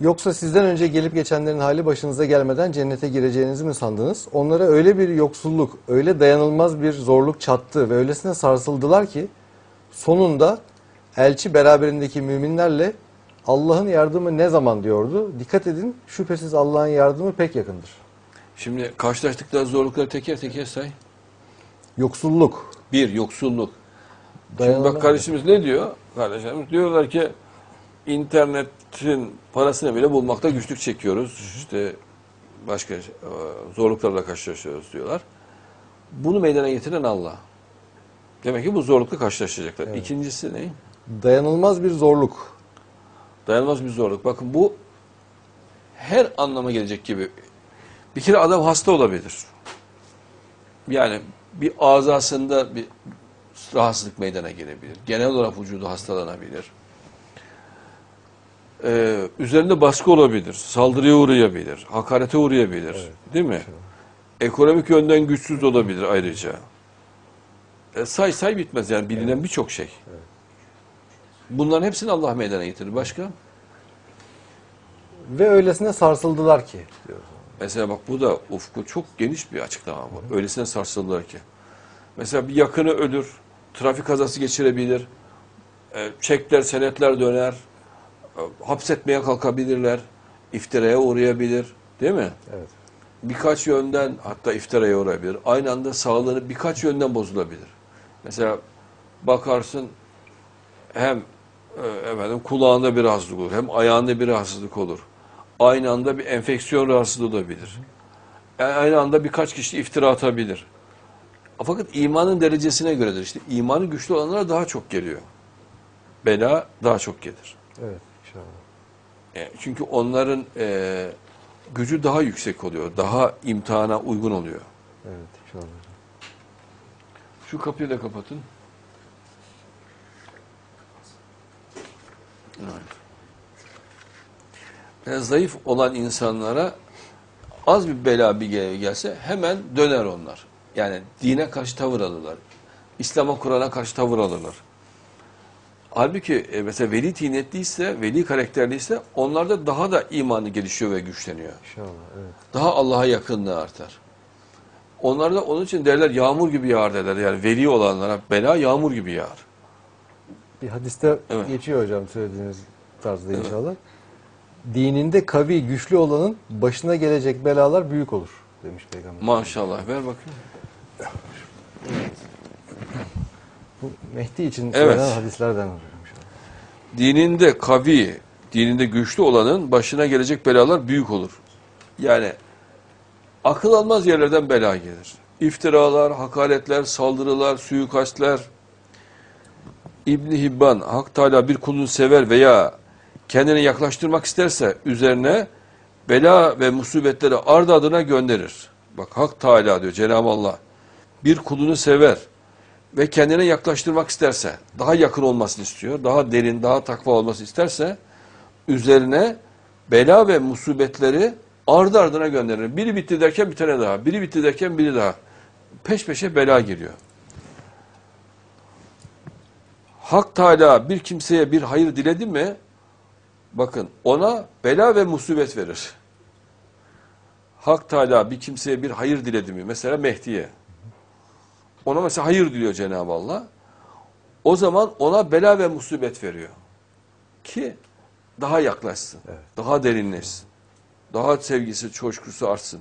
Yoksa sizden önce gelip geçenlerin hali başınıza gelmeden cennete gireceğinizi mi sandınız? Onlara öyle bir yoksulluk, öyle dayanılmaz bir zorluk çattı ve öylesine sarsıldılar ki sonunda elçi beraberindeki müminlerle Allah'ın yardımı ne zaman diyordu? Dikkat edin şüphesiz Allah'ın yardımı pek yakındır. Şimdi karşılaştıkları zorlukları teker teker say. Yoksulluk, Bir, yoksulluk. Şimdi dayanılmaz. bak kardeşimiz ne diyor? Kardeşlerimiz diyorlar ki internetin parasını bile bulmakta güçlük çekiyoruz. İşte başka e, zorluklarla karşılaşıyoruz diyorlar. Bunu meydana getiren Allah. Demek ki bu zorlukla karşılaşacaklar. Evet. İkincisi ne? dayanılmaz bir zorluk. Dayanılmaz bir zorluk. Bakın bu her anlama gelecek gibi. Bir kere adam hasta olabilir. Yani bir azasında bir rahatsızlık meydana gelebilir. Genel olarak vücudu hastalanabilir. Ee, üzerinde baskı olabilir. Saldırıya uğrayabilir. Hakarete uğrayabilir. Değil mi? Ekonomik yönden güçsüz olabilir ayrıca. E, say say bitmez yani bilinen birçok şey. Bunların hepsini Allah meydana getirir. Başka? Ve öylesine sarsıldılar ki. diyor. Mesela bak bu da ufku çok geniş bir açıklama bu. Öylesine sarsıldılar ki. Mesela bir yakını ölür, trafik kazası geçirebilir, e, çekler, senetler döner, e, hapsetmeye kalkabilirler, iftiraya uğrayabilir. Değil mi? Evet. Birkaç yönden hatta iftiraya uğrayabilir. Aynı anda sağlığını birkaç yönden bozulabilir. Mesela bakarsın hem e, efendim kulağında bir rahatsızlık olur, hem ayağında bir rahatsızlık olur. Aynı anda bir enfeksiyon rahatsızlığı olabilir. Yani aynı anda birkaç kişi iftira atabilir. Fakat imanın derecesine göredir. İşte imanı güçlü olanlara daha çok geliyor. Bela daha çok gelir. Evet. E, çünkü onların e, gücü daha yüksek oluyor. Daha imtihana uygun oluyor. Evet inşallah. Şu kapıyı da kapatın. Evet. Yani zayıf olan insanlara az bir bela bir gel- gelse hemen döner onlar. Yani dine karşı tavır alırlar. İslam'a Kur'an'a karşı tavır alırlar. Halbuki e, mesela veli tinetliyse, veli karakterliyse onlarda daha da imanı gelişiyor ve güçleniyor. İnşallah evet. Daha Allah'a yakınlığı artar. Onlar da onun için derler yağmur gibi yağar derler. Yani veli olanlara bela yağmur gibi yağar. Bir hadiste Evet. geçiyor hocam söylediğiniz tarzda inşallah. Dininde kavi, güçlü olanın başına gelecek belalar büyük olur demiş peygamber. Maşallah ver bakayım. Bu Mehdi için Evet. hadislerden inşallah. Dininde kavi, dininde güçlü olanın başına gelecek belalar büyük olur. Yani akıl almaz yerlerden bela gelir. İftiralar, hakaretler, saldırılar, suikastler. İbni Hibban, Hak Teala bir kulunu sever veya kendine yaklaştırmak isterse üzerine bela ve musibetleri ardı adına gönderir. Bak Hak Teala diyor Cenab-ı Allah. Bir kulunu sever ve kendine yaklaştırmak isterse, daha yakın olmasını istiyor, daha derin, daha takva olmasını isterse üzerine bela ve musibetleri ardı ardına gönderir. Biri bitti derken bir tane daha, biri bitti derken biri daha. Peş peşe bela geliyor. Hak Teala bir kimseye bir hayır diledi mi, bakın ona bela ve musibet verir. Hak Teala bir kimseye bir hayır diledi mi, mesela Mehdi'ye, ona mesela hayır diliyor Cenab-ı Allah. O zaman ona bela ve musibet veriyor. Ki daha yaklaşsın, Evet. daha derinleşsin. Daha sevgisi, coşkusu artsın.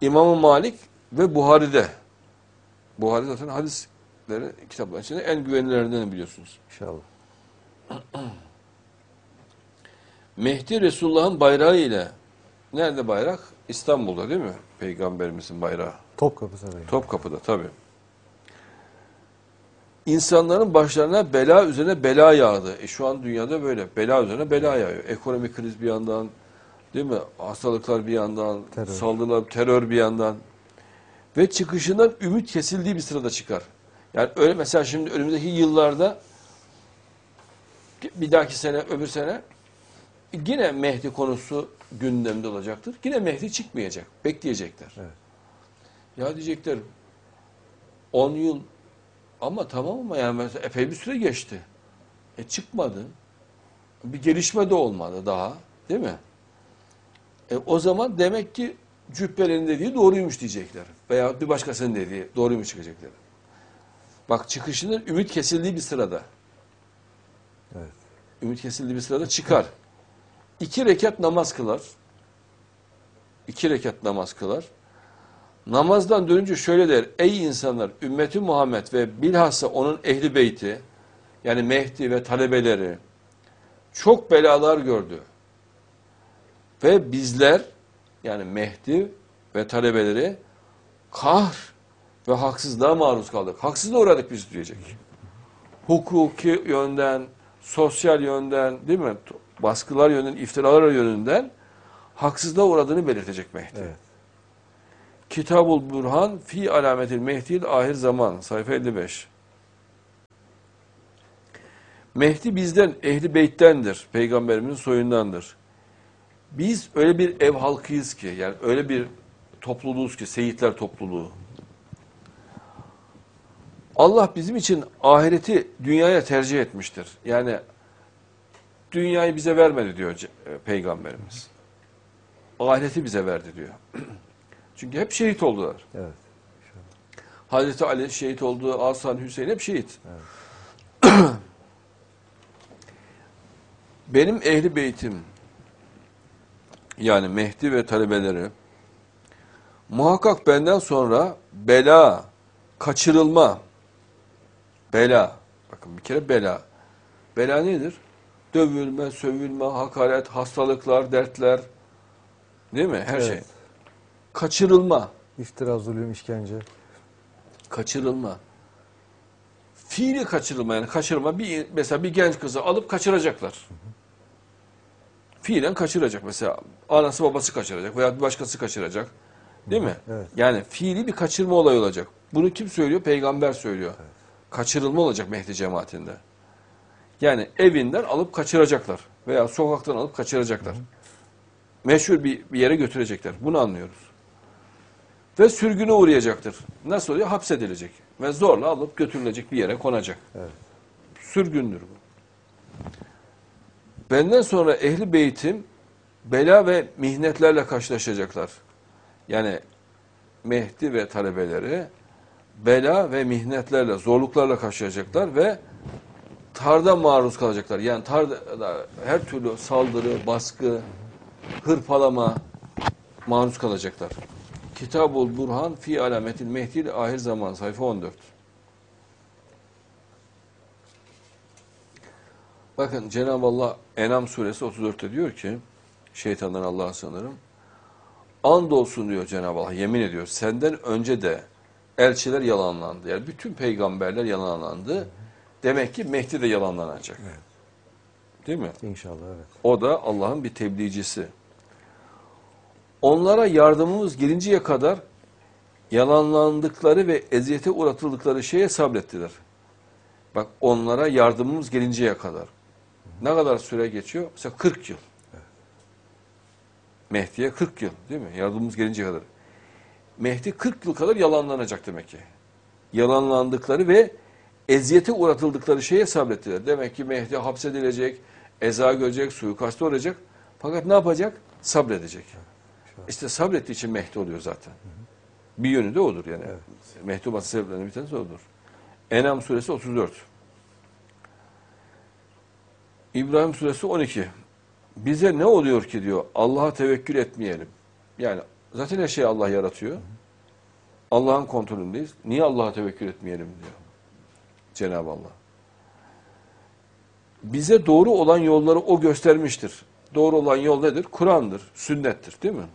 İmam-ı Malik ve Buhari'de. Buhari zaten hadisleri kitapların içinde en güvenilerinden biliyorsunuz. İnşallah. Mehdi Resulullah'ın bayrağı ile nerede bayrak? İstanbul'da değil mi? Peygamberimizin bayrağı. Topkapı Sarayı. Topkapı'da tabii. İnsanların başlarına bela üzerine bela yağdı. E şu an dünyada böyle. Bela üzerine bela yağıyor. Ekonomik kriz bir yandan, değil mi? Hastalıklar bir yandan, Terör. saldırılar, terör bir yandan. Ve çıkışından ümit kesildiği bir sırada çıkar. Yani öyle mesela şimdi önümüzdeki yıllarda bir dahaki sene, öbür sene yine Mehdi konusu gündemde olacaktır. Yine Mehdi çıkmayacak. Bekleyecekler. Evet. Ya diyecekler 10 yıl ama tamam ama yani mesela epey bir süre geçti. E çıkmadı. Bir gelişme de olmadı daha. Değil mi? E, o zaman demek ki cübbelerin dediği doğruymuş diyecekler. Veya bir başkasının dediği doğruymuş çıkacaklar. Bak çıkışının ümit kesildiği bir sırada. Evet. Ümit kesildiği bir sırada çıkar. İki rekat namaz kılar. İki rekat namaz kılar. Namazdan dönünce şöyle der. Ey insanlar, ümmeti Muhammed ve bilhassa onun ehli beyti, yani Mehdi ve talebeleri çok belalar gördü. Ve bizler, yani Mehdi ve talebeleri kahr ve haksızlığa maruz kaldık. Haksızlığa uğradık biz diyecek. Hukuki yönden, sosyal yönden, değil mi? Baskılar yönünden, iftiralar yönünden haksızlığa uğradığını belirtecek Mehdi. Evet. Kitabul Burhan fi alametil Mehdi'l ahir zaman sayfa 55. Mehdi bizden ehli beyttendir. Peygamberimizin soyundandır. Biz öyle bir ev halkıyız ki yani öyle bir topluluğuz ki seyitler topluluğu. Allah bizim için ahireti dünyaya tercih etmiştir. Yani dünyayı bize vermedi diyor e, Peygamberimiz. Ahireti bize verdi diyor. Çünkü hep şehit oldular. Evet. Hazreti Ali şehit oldu, Hasan, Hüseyin hep şehit. Benim ehli beytim yani Mehdi ve talebeleri muhakkak benden sonra bela, kaçırılma, bela, bakın bir kere bela. Bela nedir? Dövülme, sövülme, hakaret, hastalıklar, dertler, değil mi? Her Evet. şey. Kaçırılma. İftira, zulüm, işkence. kaçırılma. Fiili kaçırılma yani kaçırma bir mesela bir genç kızı alıp kaçıracaklar. Fiilen kaçıracak mesela anası babası kaçıracak veya bir başkası kaçıracak. Değil mi? Evet. Yani fiili bir kaçırma olayı olacak. Bunu kim söylüyor? Peygamber söylüyor. Kaçırılma olacak Mehdi cemaatinde. Yani evinden alıp kaçıracaklar veya sokaktan alıp kaçıracaklar. Meşhur bir, bir yere götürecekler. Bunu anlıyoruz ve sürgüne uğrayacaktır. Nasıl oluyor? Hapsedilecek ve zorla alıp götürülecek bir yere konacak. Evet. Sürgündür bu. Benden sonra ehli beytim bela ve mihnetlerle karşılaşacaklar. Yani Mehdi ve talebeleri bela ve mihnetlerle, zorluklarla karşılaşacaklar ve tarda maruz kalacaklar. Yani tarda her türlü saldırı, baskı, hırpalama maruz kalacaklar. Kitabul Burhan fi alametil Mehdi'l ahir zaman sayfa 14. Bakın Cenab-ı Allah Enam suresi 34'te diyor ki şeytandan Allah'a sanırım. Andolsun diyor Cenab-ı Allah yemin ediyor. Senden önce de elçiler yalanlandı. Yani bütün peygamberler yalanlandı. Demek ki Mehdi de yalanlanacak. Değil mi? İnşallah evet. O da Allah'ın bir tebliğcisi. Onlara yardımımız gelinceye kadar yalanlandıkları ve eziyete uğratıldıkları şeye sabrettiler. Bak onlara yardımımız gelinceye kadar. Ne kadar süre geçiyor? Mesela 40 yıl. Mehdi'ye 40 yıl değil mi? Yardımımız gelinceye kadar. Mehdi 40 yıl kadar yalanlanacak demek ki. Yalanlandıkları ve eziyete uğratıldıkları şeye sabrettiler. Demek ki Mehdi hapsedilecek, eza görecek, suikasta olacak. Fakat ne yapacak? Sabredecek. İşte sabrettiği için Mehdi oluyor zaten. Bir yönü de odur yani. Mehdi olması sebeplerinden bir tanesi odur. Enam suresi 34. İbrahim suresi 12. Bize ne oluyor ki diyor Allah'a tevekkül etmeyelim. Yani zaten her şeyi Allah yaratıyor. Allah'ın kontrolündeyiz. Niye Allah'a tevekkül etmeyelim diyor. Cenab-ı Allah. Bize doğru olan yolları o göstermiştir. Doğru olan yol nedir? Kur'an'dır, sünnettir değil mi?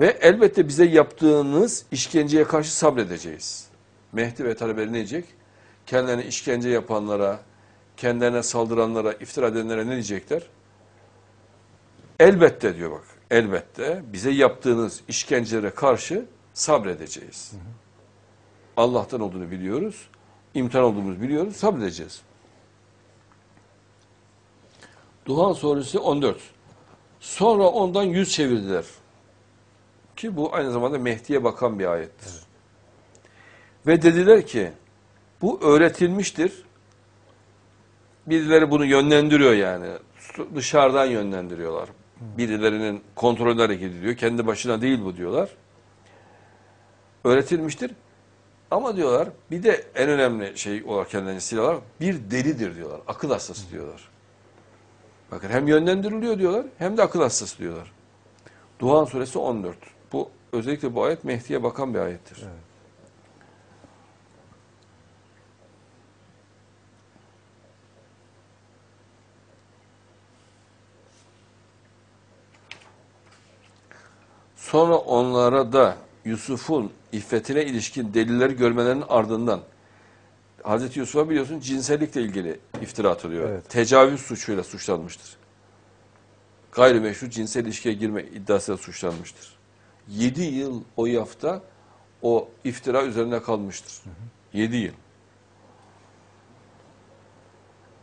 Ve elbette bize yaptığınız işkenceye karşı sabredeceğiz. Mehdi ve talebeleri ne diyecek? Kendilerine işkence yapanlara, kendilerine saldıranlara, iftira edenlere ne diyecekler? Elbette diyor bak, elbette bize yaptığınız işkencelere karşı sabredeceğiz. Allah'tan olduğunu biliyoruz, imtihan olduğumuzu biliyoruz, sabredeceğiz. Duhan suresi 14. Sonra ondan yüz çevirdiler. Ki bu aynı zamanda Mehdi'ye bakan bir ayettir. Ve dediler ki bu öğretilmiştir. Birileri bunu yönlendiriyor yani. dışarıdan yönlendiriyorlar. Birilerinin kontrolü hareket ediyor. Kendi başına değil bu diyorlar. Öğretilmiştir. Ama diyorlar bir de en önemli şey olarak kendilerini silahlar bir delidir diyorlar. Akıl hastası diyorlar. Bakın hem yönlendiriliyor diyorlar hem de akıl hastası diyorlar. Duhan suresi 14. Bu özellikle bu ayet Mehdi'ye bakan bir ayettir. Sonra onlara da Yusuf'un iffetine ilişkin delilleri görmelerinin ardından Hazreti Yusuf'a biliyorsun cinsellikle ilgili iftira atılıyor. Evet. Tecavüz suçuyla suçlanmıştır. Gayrimeşru cinsel ilişkiye girme iddiasıyla suçlanmıştır. 7 yıl o yafta o iftira üzerine kalmıştır. 7 yıl.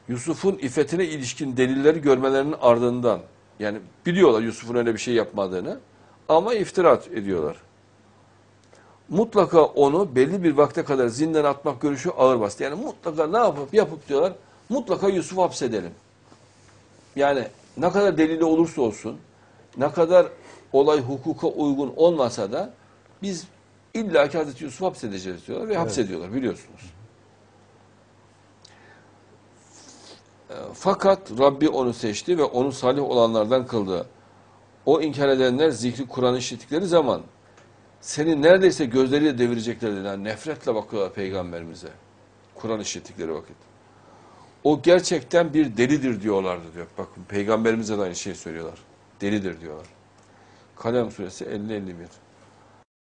Yusuf'un iffetine ilişkin delilleri görmelerinin ardından yani biliyorlar Yusuf'un öyle bir şey yapmadığını ama iftira ediyorlar. Mutlaka onu belli bir vakte kadar zindana atmak görüşü ağır bastı. Yani mutlaka ne yapıp yapıp diyorlar mutlaka Yusuf'u hapsedelim. Yani ne kadar delili olursa olsun ne kadar olay hukuka uygun olmasa da biz illaki Hazreti Yusuf'u hapsedeceğiz diyorlar ve hapsediyorlar biliyorsunuz. E, Fakat Rabbi onu seçti ve onu salih olanlardan kıldı. O inkar edenler zikri Kur'an işittikleri zaman seni neredeyse gözleriyle devireceklerdi. Yani nefretle bakıyorlar peygamberimize. Kur'an işittikleri vakit. O gerçekten bir delidir diyorlardı diyor. Bakın peygamberimize de aynı şeyi söylüyorlar. Delidir diyorlar. Kalem suresi 50-51.